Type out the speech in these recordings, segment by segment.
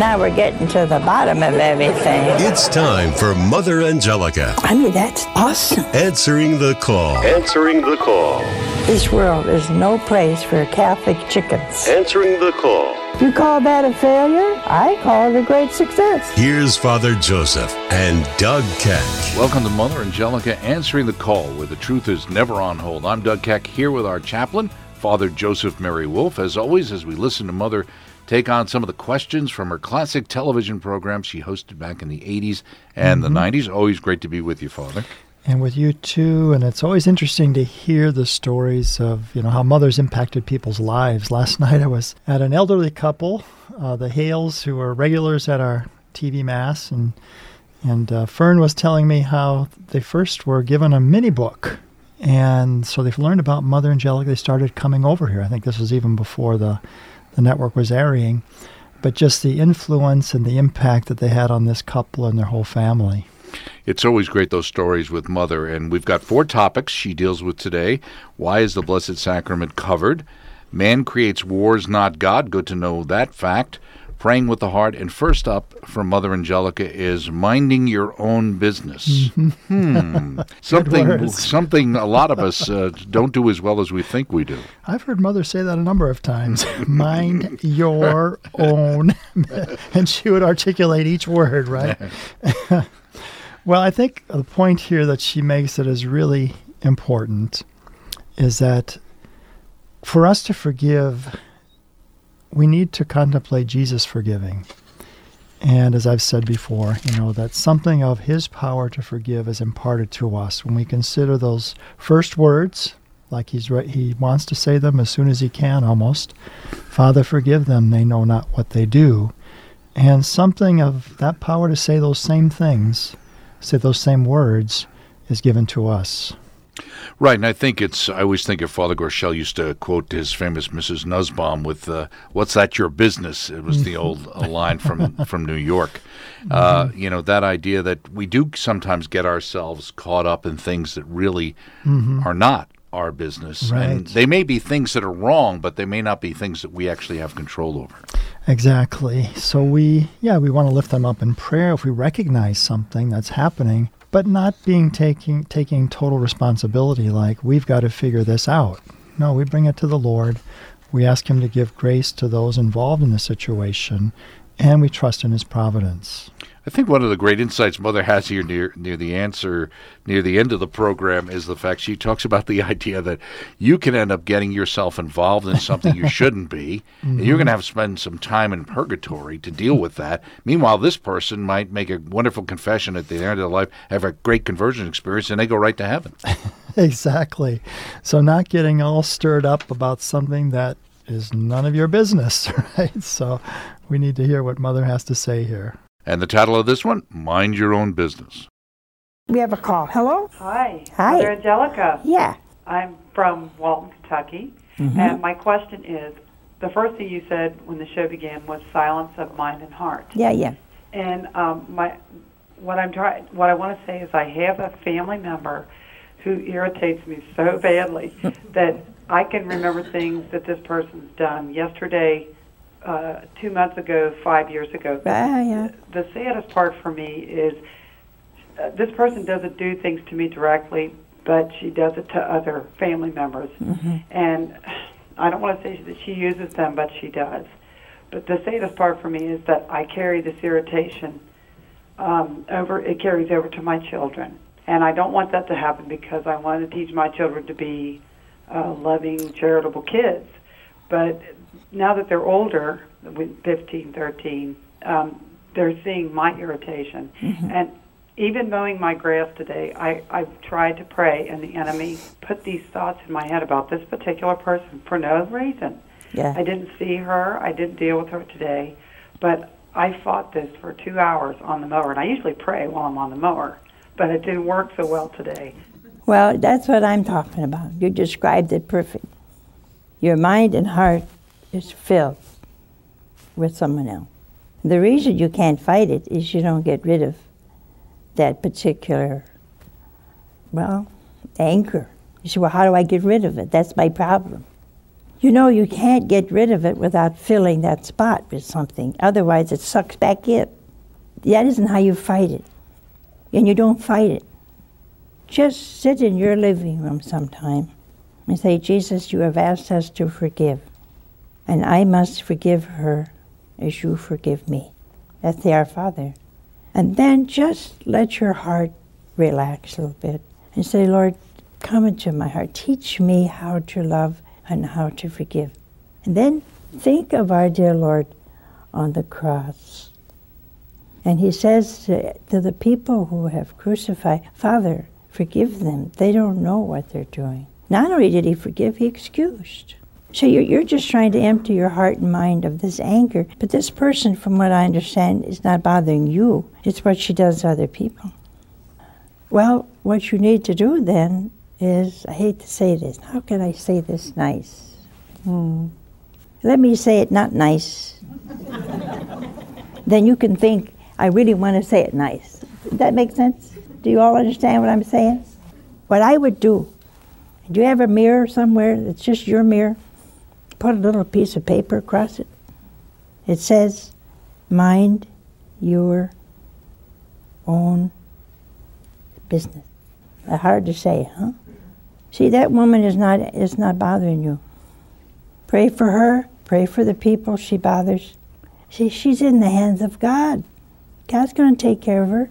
Now we're getting to the bottom of everything. It's time for Mother Angelica. I mean, that's awesome. Answering the call. Answering the call. This world is no place for Catholic chickens. Answering the call. You call that a failure? I call it a great success. Here's Father Joseph and Doug Keck. Welcome to Mother Angelica Answering the Call, where the truth is never on hold. I'm Doug Keck here with our chaplain, Father Joseph Mary Wolfe. As always, as we listen to Mother take on some of the questions from her classic television programs she hosted back in the 80s and Mm-hmm. the 90s. Always great to be with you, Father. and with you too. And it's always interesting to hear the stories of you know how mothers impacted people's lives. Last night I was at an elderly couple, uh, the Hales, who are regulars at our TV mass, and and uh, Fern was telling me how they first were given a mini book. And so they've learned about Mother Angelica. They started coming over here. I think this was even before the, the network was airing. But just the influence and the impact that they had on this couple and their whole family. It's always great, those stories with Mother. And we've got four topics she deals with today. Why is the Blessed Sacrament covered? Man creates wars, not God. Good to know that fact. Praying with the heart. And first up from Mother Angelica is minding your own business. hmm. Something, something a lot of us uh, don't do as well as we think we do. I've heard mother say that a number of times. Mind your own. and she would articulate each word, right? well, I think the point here that she makes that is really important is that for us to forgive, we need to contemplate Jesus forgiving. And as I've said before, you know, that something of his power to forgive is imparted to us when we consider those first words, like he's right, he wants to say them as soon as he can almost. Father, forgive them, they know not what they do. And something of that power to say those same things, say those same words, is given to us. Right, and I think it's. I always think of Father Groeschel used to quote his famous Mrs. Nussbaum with, uh, "What's that your business?" It was the old line from from New York. Uh, you know that idea that we do sometimes get ourselves caught up in things that really are not our business, and they may be things that are wrong, but they may not be things that we actually have control over. Exactly. So we, yeah, we want to lift them up in prayer if we recognize something that's happening, but not being taking taking total responsibility. Like we've got to figure this out. No, we bring it to the Lord. We ask Him to give grace to those involved in the situation, and we trust in His providence. I think one of the great insights Mother has here near near the answer near the end of the program is the fact she talks about the idea that you can end up getting yourself involved in something you shouldn't be, and you're going to have to spend some time in purgatory to deal with that. Meanwhile, this person might make a wonderful confession at the end of their life, have a great conversion experience, and they go right to heaven. exactly. So not getting all stirred up about something that is none of your business, right? So we need to hear what Mother has to say here. And the title of this one, Mind Your Own Business. We have a call. Hello? Hi. Hi. Mother Angelica. Yeah. I'm from Walton, Kentucky. And my question is the first thing you said when the show began was silence of mind and heart. Yeah, yeah. And um, my what I'm trying what I want to say is I have a family member who irritates me so badly that I can remember things that this person's done yesterday, uh, two months ago, five years ago. Ah, yeah. the saddest part for me is uh, this person doesn't do things to me directly, but she does it to other family members. And I don't want to say that she uses them, but she does. But the saddest part for me is that I carry this irritation um, over. It carries over to my children, and I don't want that to happen because I want to teach my children to be uh, loving, charitable kids. But now that they're older, with 15, 13, um, they're seeing my irritation. And even mowing my grass today, I, I've tried to pray, and the enemy put these thoughts in my head about this particular person for no reason. Yeah. I didn't see her, I didn't deal with her today, but I fought this for two hours on the mower, and I usually pray while I'm on the mower, but it didn't work so well today. Well, that's what I'm talking about. You described it perfect. Your mind and heart is filled with someone else. The reason you can't fight it is you don't get rid of that particular, well, anger. You say, well, how do I get rid of it? That's my problem. You know, you can't get rid of it without filling that spot with something. Otherwise, it sucks back in. That isn't how you fight it. And you don't fight it. Just sit in your living room sometime and say, Jesus, you have asked us to forgive, and I must forgive her as you forgive me. That's the Our Father. And then just let your heart relax a little bit and say, Lord, come into my heart. Teach me how to love and how to forgive. And then think of our dear Lord on the cross. And he says to, to the people who have crucified, Father, forgive them. They don't know what they're doing. Not only did he forgive, he excused. So you're, you're just trying to empty your heart and mind of this anger. But this person, from what I understand, is not bothering you. It's what she does to other people. Well, what you need to do then is I hate to say this. How can I say this nice? Hmm. Let me say it not nice. then you can think, I really want to say it nice. Does that make sense? Do you all understand what I'm saying? What I would do, do you have a mirror somewhere that's just your mirror? Put a little piece of paper across it. It says, mind your own business. Hard to say, huh? See, that woman is not is not bothering you. Pray for her. Pray for the people she bothers. See, she's in the hands of God. God's going to take care of her.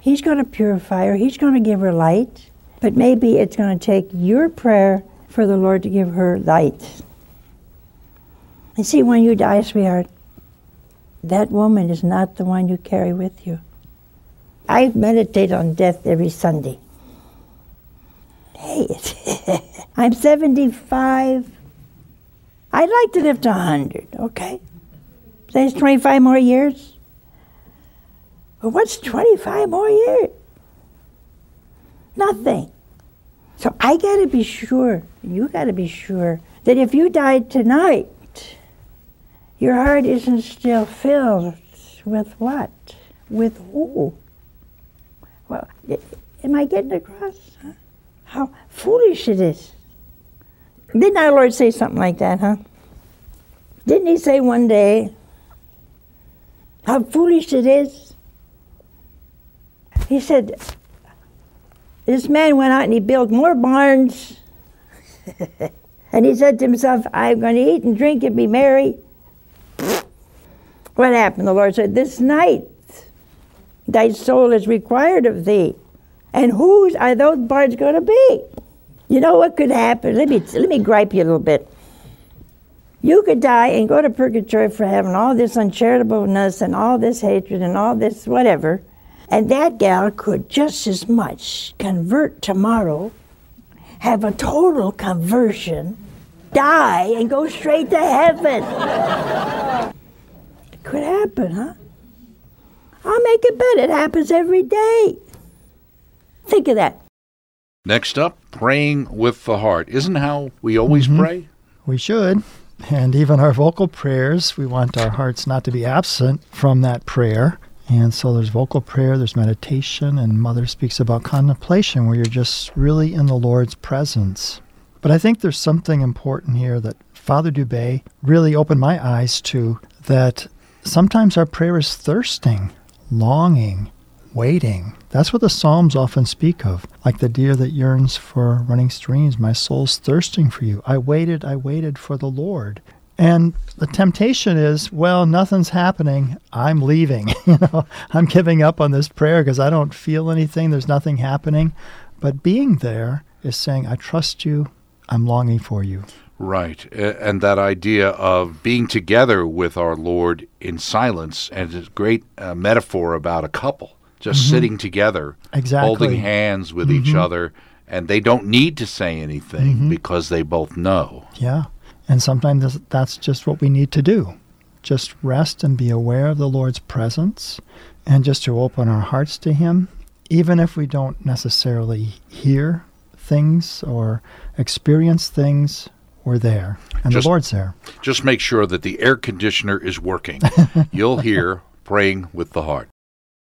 He's going to purify her. He's going to give her light. But maybe it's going to take your prayer for the Lord to give her light. And see, when you die, sweetheart, that woman is not the one you carry with you. I meditate on death every Sunday. Hey, I'm 75. I'd like to live to 100, okay? Say 25 more years. But what's 25 more years? Nothing. So I got to be sure, you got to be sure, that if you died tonight, your heart isn't still filled with what? With who? Well, am I getting across? How foolish it is. Didn't our Lord say something like that, huh? Didn't he say one day, how foolish it is? He said, this man went out and he built more barns. and he said to himself, I'm going to eat and drink and be merry. What happened? The Lord said, This night thy soul is required of thee. And whose are those barns going to be? You know what could happen? Let me, let me gripe you a little bit. You could die and go to purgatory for having all this uncharitableness and all this hatred and all this whatever. And that gal could just as much convert tomorrow, have a total conversion, die, and go straight to heaven. it could happen, huh? I'll make a bet it happens every day. Think of that. Next up, praying with the heart. Isn't how we always Mhm. pray? We should. And even our vocal prayers, we want our hearts not to be absent from that prayer. And so there's vocal prayer, there's meditation, and Mother speaks about contemplation where you're just really in the Lord's presence. But I think there's something important here that Father Dubay really opened my eyes to that sometimes our prayer is thirsting, longing, waiting. That's what the Psalms often speak of. Like the deer that yearns for running streams, my soul's thirsting for you. I waited, I waited for the Lord. And the temptation is, well, nothing's happening. I'm leaving. you know, I'm giving up on this prayer because I don't feel anything. There's nothing happening. But being there is saying, I trust you. I'm longing for you. Right. And that idea of being together with our Lord in silence, and it's a great uh, metaphor about a couple just mm-hmm. sitting together, Exactly. holding hands with each mm-hmm. other, and they don't need to say anything mm-hmm. because they both know. Yeah. And sometimes that's- that's just what we need to do. Just rest and be aware of the Lord's presence and just to open our hearts to Him, even if we don't necessarily hear things or experience things, we're there. And Just- the Lord's there. Just make sure that the air conditioner is working. You'll hear praying with the heart.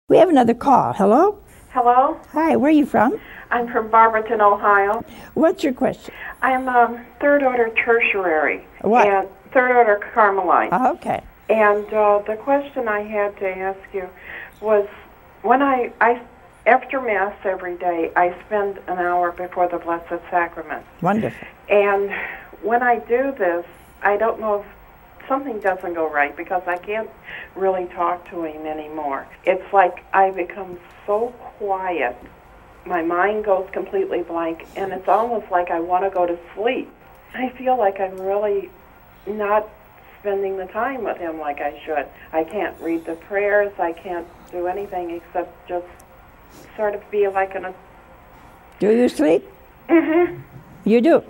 We have another call. Hello? Hello, Hi, where are you from? I'm from Barberton, Ohio. What's your question? I'm a third order tertiary What? and third order Carmelite. Okay. And uh, the question I had to ask you was when I, I after Mass every day, I spend an hour before the Blessed Sacrament. Wonderful. And when I do this, I don't know if something doesn't go right because I can't really talk to him anymore. It's like I become so quiet. My mind goes completely blank, and it's almost like I want to go to sleep. I feel like I'm really not spending the time with him like I should. I can't read the prayers. I can't do anything except just sort of be like in a Do you sleep? Mm-hmm. You do.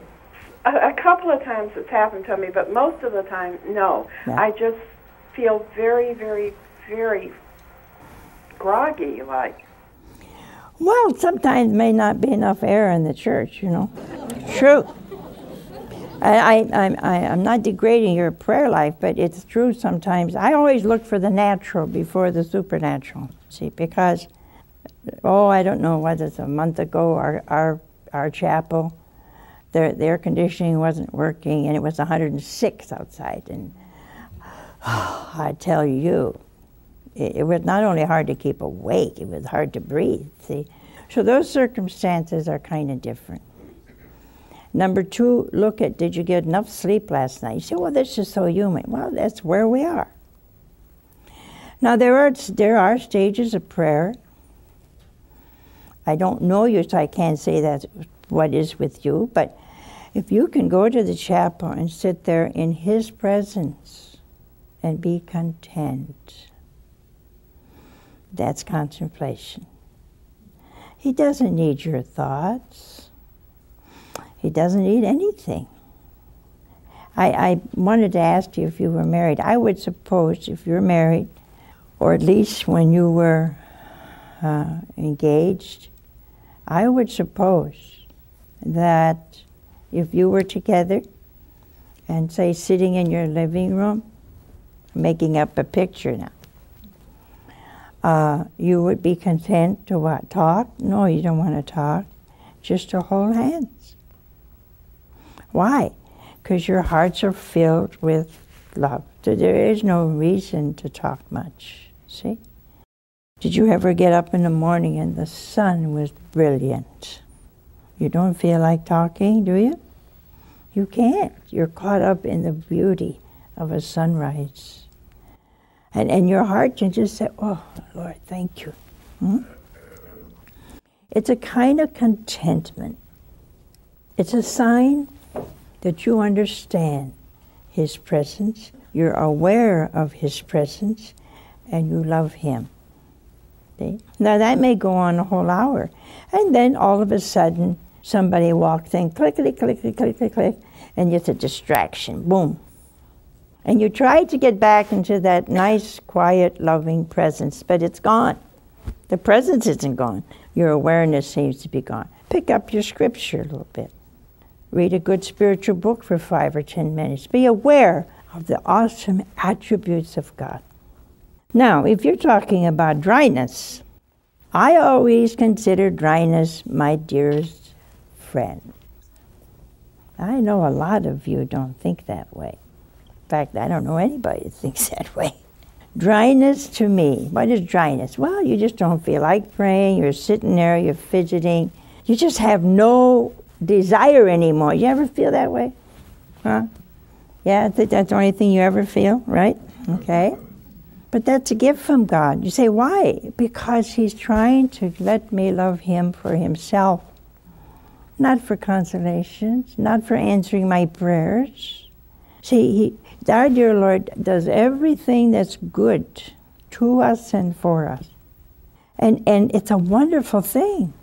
A, a couple of times it's happened to me, but most of the time, no. Yeah. I just feel very, very, very groggy, like. Well, sometimes may not be enough air in the church, you know. True. I, I, I'm, I, I'm not degrading your prayer life, but it's true sometimes. I always look for the natural before the supernatural, see, because, oh, I don't know, whether it's a month ago, our, our, our chapel, the, the air conditioning wasn't working, and it was 106 outside. And I tell you, it, it was not only hard to keep awake, it was hard to breathe, see. So those circumstances are kind of different. Number two, look at did you get enough sleep last night? You say, well, this is so human. Well, that's where we are. Now, there are, there are stages of prayer. I don't know you, so I can't say that's what is with you, but if you can go to the chapel and sit there in His presence and be content, that's contemplation. He doesn't need your thoughts. He doesn't need anything. I, I wanted to ask you if you were married. I would suppose if you're married, or at least when you were uh, engaged, I would suppose that if you were together and, say, sitting in your living room, making up a picture now, uh, you would be content to what? Talk? No, you don't want to talk. Just to hold hands. Why? Because your hearts are filled with love. So there is no reason to talk much. See? Did you ever get up in the morning and the sun was brilliant? You don't feel like talking, do you? You can't. You're caught up in the beauty of a sunrise. And, and your heart can just say, Oh, Lord, thank you. Hmm? It's a kind of contentment. It's a sign that you understand His presence, you're aware of His presence, and you love Him. See? Now, that may go on a whole hour. And then all of a sudden, somebody walks in, clickety, clickety, clickety, click, and it's a distraction. Boom. And you try to get back into that nice, quiet, loving presence, but it's gone. The presence isn't gone. Your awareness seems to be gone. Pick up your scripture a little bit. Read a good spiritual book for five or ten minutes. Be aware of the awesome attributes of God. Now, if you're talking about dryness, I always consider dryness my dearest friend. I know a lot of you don't think that way. In fact, I don't know anybody that thinks that way. Dryness to me, what is dryness? Well, you just don't feel like praying, you're sitting there, you're fidgeting, you just have no desire anymore. You ever feel that way? Huh? Yeah, I think that's the only thing you ever feel, right? Okay. But that's a gift from God. You say, why? Because He's trying to let me love Him for Himself, not for consolations, not for answering my prayers. See, he, our dear Lord does everything that's good to us and for us. And, and it's a wonderful thing.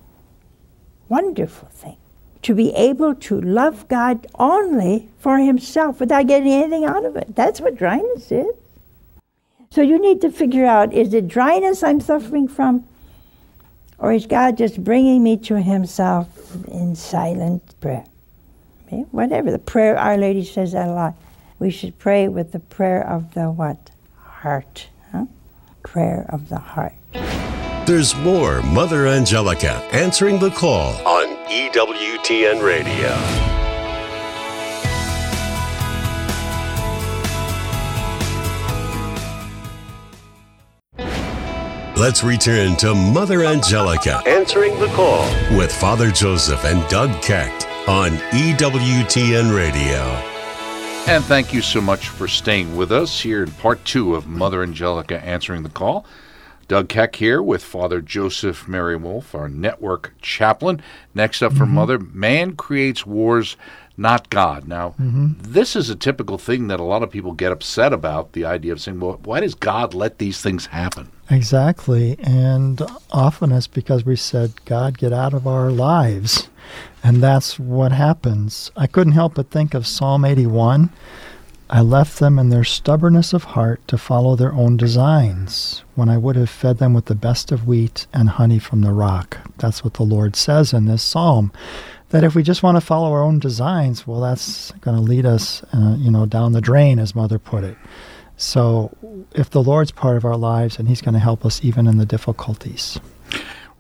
Wonderful thing. To be able to love God only for Himself without getting anything out of it. That's what dryness is. So you need to figure out is it dryness I'm suffering from? Or is God just bringing me to Himself in silent prayer? Whatever. The prayer, Our Lady says that a lot. We should pray with the prayer of the what? Heart. Huh? Prayer of the heart. There's more Mother Angelica answering the call on EWTN Radio. Let's return to Mother Angelica answering the call with Father Joseph and Doug Keck on EWTN Radio. And thank you so much for staying with us here in part two of Mother Angelica answering the call. Doug Keck here with Father Joseph Mary Wolfe, our network chaplain. Next up for mm-hmm. Mother, man creates wars, not God. Now, mm-hmm. this is a typical thing that a lot of people get upset about the idea of saying, well, why does God let these things happen? Exactly. And often it's because we said, God, get out of our lives. And that's what happens. I couldn't help but think of Psalm 81. I left them in their stubbornness of heart to follow their own designs, when I would have fed them with the best of wheat and honey from the rock. That's what the Lord says in this psalm. That if we just want to follow our own designs, well, that's going to lead us, uh, you know, down the drain, as Mother put it. So, if the Lord's part of our lives, and He's going to help us even in the difficulties.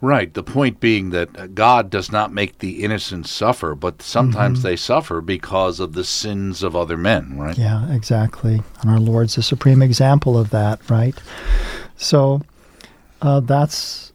Right. The point being that uh, God does not make the innocent suffer, but sometimes they suffer because of the sins of other men, right? Yeah, exactly. And our Lord's the supreme example of that, right? So uh, that's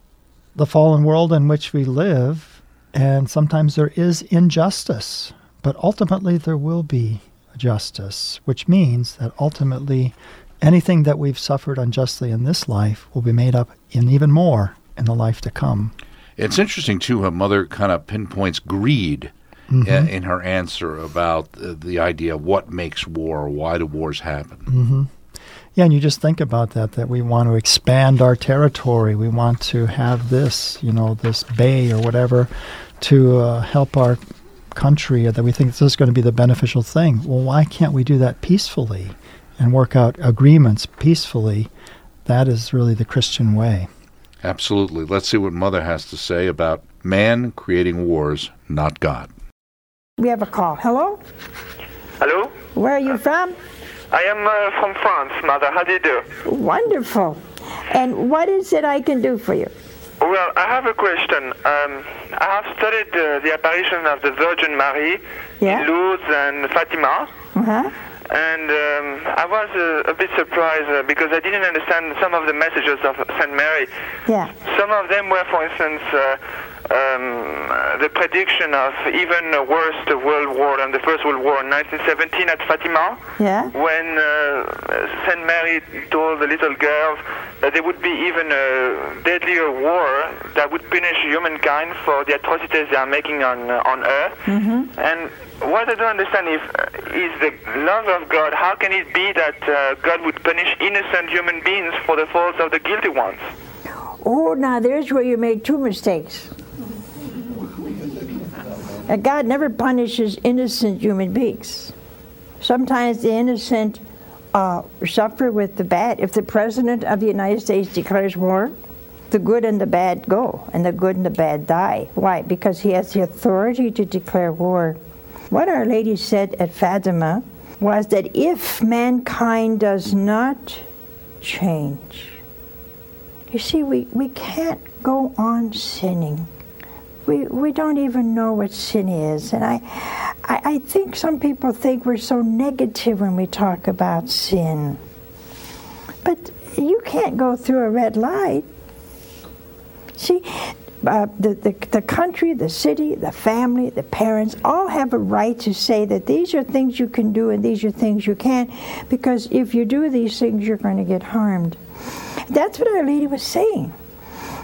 the fallen world in which we live. And sometimes there is injustice, but ultimately there will be justice, which means that ultimately anything that we've suffered unjustly in this life will be made up in even more in the life to come. It's interesting, too, how Mother kind of pinpoints greed uh, in her answer about uh, the idea of what makes war, why do wars happen. Yeah, and you just think about that, that we want to expand our territory. We want to have this, you know, this bay or whatever to uh, help our country, that we think this is going to be the beneficial thing. Well, why can't we do that peacefully and work out agreements peacefully? That is really the Christian way. Absolutely. Let's see what Mother has to say about man creating wars, not God. We have a call. Hello? Hello? Where are you from? I am uh, from France, Mother. How do you do? Wonderful. And what is it I can do for you? Well, I have a question. Um, I have studied uh, the apparition of the Virgin Mary Yeah. in Lourdes and Fatima, Uh-huh. and um, I was uh, a bit surprised uh, because I didn't understand some of the messages of Saint Mary. Yeah. Some of them were, for instance, uh, um, the prediction of even a worse World War than the First World War in 1917 at Fatima. Yeah. when uh, Saint Mary told the little girls that there would be even a deadlier war that would punish humankind for the atrocities they are making on uh, on Earth. And what I don't understand is, uh, is the love of God. How can it be that uh, God would punish innocent human beings for the faults of the guilty ones? Oh, now there's where you made two mistakes. God never punishes innocent human beings. Sometimes the innocent uh, suffer with the bad. If the President of the United States declares war, the good and the bad go, and the good and the bad die. Why? Because he has the authority to declare war. What Our Lady said at Fatima was that if mankind does not change, you see, we, we can't go on sinning. We, we don't even know what sin is. And I, I, I think some people think we're so negative when we talk about sin. But you can't go through a red light. See, uh, the, the, the country, the city, the family, the parents all have a right to say that these are things you can do and these are things you can't, because if you do these things, you're going to get harmed. That's what Our Lady was saying.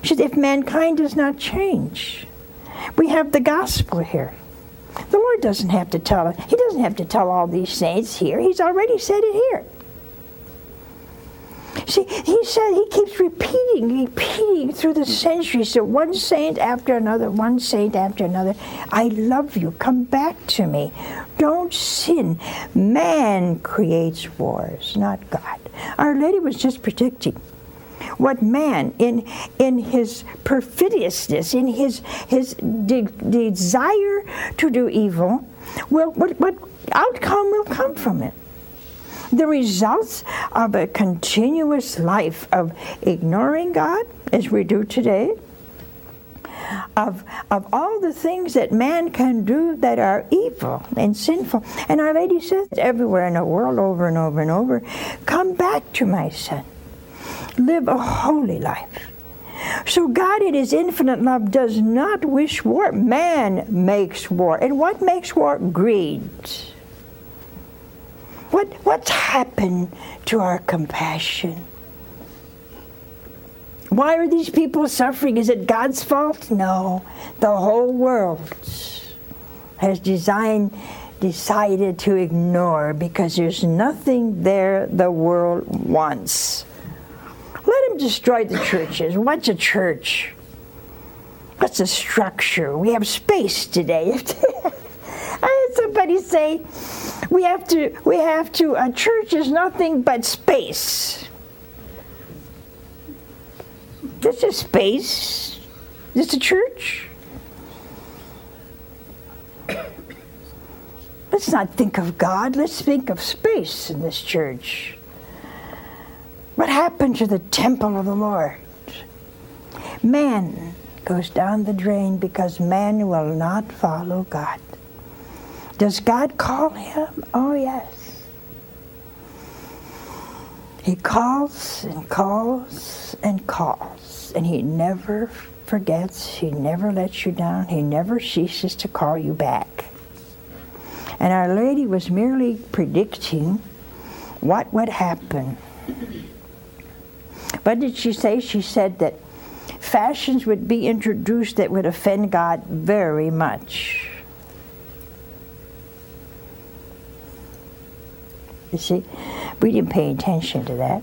She said, if mankind does not change, we have the gospel here. The Lord doesn't have to tell. He doesn't have to tell all these saints here. He's already said it here. See, he said he keeps repeating, repeating through the centuries. So one saint after another, one saint after another. I love you. Come back to me. Don't sin. Man creates wars, not God. Our Lady was just predicting what man in in his perfidiousness in his his de- desire to do evil will what, what outcome will come from it the results of a continuous life of ignoring God, as we do today, of, of all the things that man can do that are evil and sinful. And Our Lady says everywhere in the world, over and over and over, come back to my son. Live a holy life. So God in his infinite love does not wish war. Man makes war. And what makes war? Greed. What, what's happened to our compassion? Why are these people suffering? Is it God's fault? No. The whole world has designed, decided to ignore because there's nothing there the world wants. Destroy the churches. What's a church? What's a structure? We have space today. I had somebody say, we have to, we have to, a church is nothing but space. This is space. This is a church. Let's not think of God. Let's think of space in this church. What happened to the temple of the Lord? Man goes down the drain because man will not follow God. Does God call him? Oh, yes. He calls and calls and calls, and he never forgets, he never lets you down, he never ceases to call you back. And Our Lady was merely predicting what would happen. What did she say? She said that fashions would be introduced that would offend God very much. You see, we didn't pay attention to that.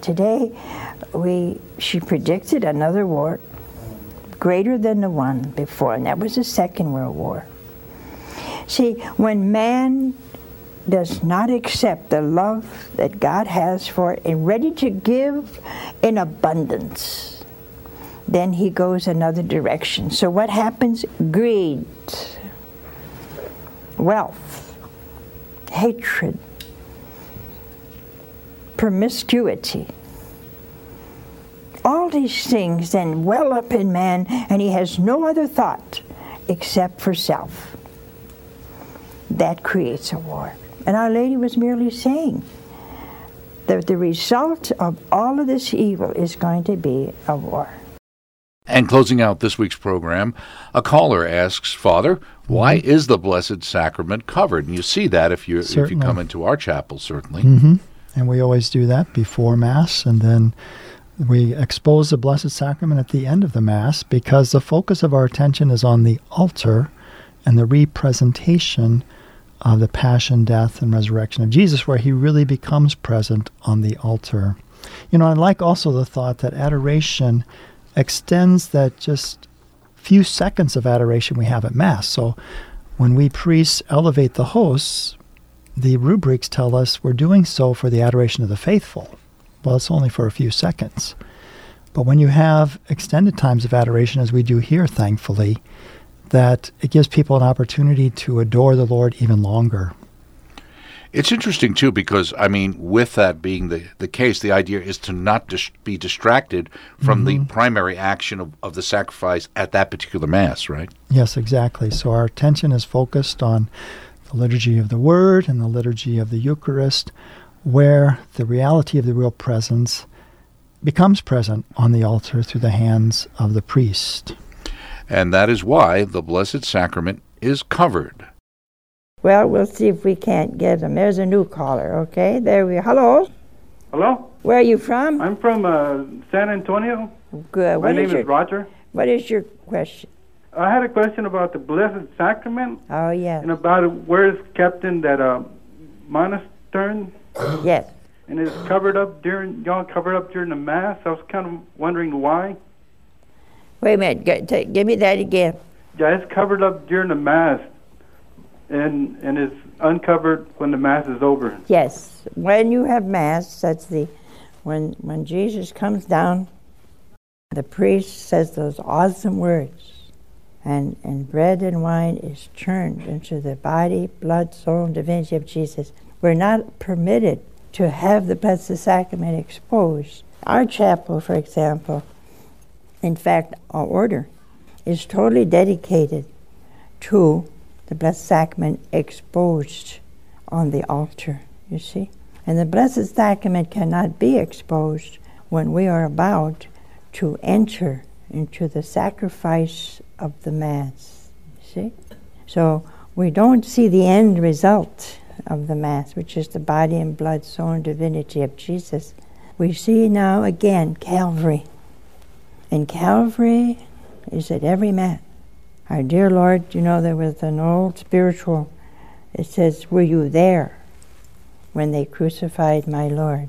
Today, we she predicted another war greater than the one before, and that was the Second World War. See, when man does not accept the love that God has for it and ready to give in abundance, then he goes another direction. So what happens? Greed wealth, hatred, promiscuity. All these things then well up in man, and he has no other thought except for self. That creates a war. And Our Lady was merely saying that the result of all of this evil is going to be a war. And closing out this week's program, a caller asks, Father, why mm-hmm. is the Blessed Sacrament covered? And you see that if you certainly. if you come into our chapel, certainly. Mm-hmm. And we always do that before Mass, and then we expose the Blessed Sacrament at the end of the Mass because the focus of our attention is on the altar and the representation of the passion, death, and resurrection of Jesus, where he really becomes present on the altar. You know, I like also the thought that adoration extends that just few seconds of adoration we have at Mass. So when we priests elevate the hosts, the rubrics tell us we're doing so for the adoration of the faithful. Well, it's only for a few seconds. But when you have extended times of adoration, as we do here, thankfully, that it gives people an opportunity to adore the Lord even longer. It's interesting too because I mean, with that being the, the case, the idea is to not dis- be distracted from mm-hmm. the primary action of, of the sacrifice at that particular mass, right? Yes, exactly. So our attention is focused on the liturgy of the Word and the liturgy of the Eucharist, where the reality of the real presence becomes present on the altar through the hands of the priest. And that is why the Blessed Sacrament is covered. Well, we'll see if we can't get him. There's a new caller, okay? There we go. Hello? Hello? Where are you from? I'm from uh, San Antonio. Good. My what name is, your, is Roger. What is your question? I had a question about the Blessed Sacrament. Oh, yes. And about where it's kept in that uh, monastery. yes. And it's covered up during, y'all covered up during the Mass. I was kind of wondering why. Wait a minute. G- t- give me that again. Yeah, it's covered up during the Mass and and is uncovered when the mass is over. Yes, when you have mass, that's the when when Jesus comes down, the priest says those awesome words, And, and bread and wine is turned into the body, blood, soul, and divinity of Jesus. We're not permitted to have the Blessed Sacrament exposed. Our chapel, for example, in fact, our order, is totally dedicated to the Blessed Sacrament exposed on the altar, you see? And the Blessed Sacrament cannot be exposed when we are about to enter into the sacrifice of the Mass. You see? So we don't see the end result of the Mass, which is the body and blood, soul, and divinity of Jesus. We see now again Calvary. And Calvary is at every Mass. Our dear Lord, you know, there was an old spiritual, it says, Were you there when they crucified my Lord?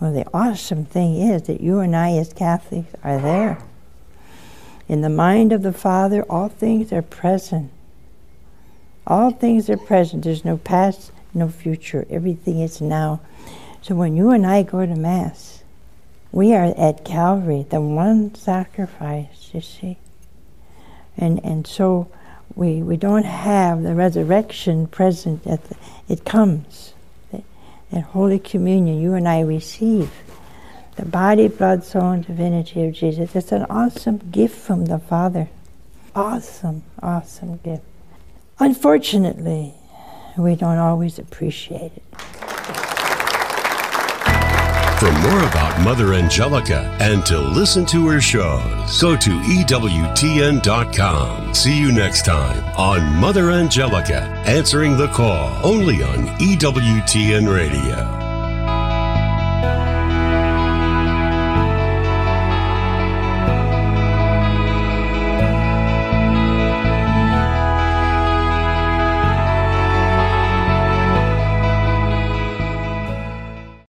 Well, the awesome thing is that you and I, as Catholics, are there. In the mind of the Father, all things are present. All things are present. There's no past, no future. Everything is now. So when you and I go to Mass, we are at Calvary, the one sacrifice, you see. And, and so we, we don't have the resurrection present, at the, it comes. At Holy Communion, you and I receive the body, blood, soul, and divinity of Jesus. It's an awesome gift from the Father. Awesome, awesome gift. Unfortunately, we don't always appreciate it. For more about Mother Angelica and to listen to her shows, go to EWTN.com. See you next time on Mother Angelica, answering the call only on EWTN Radio.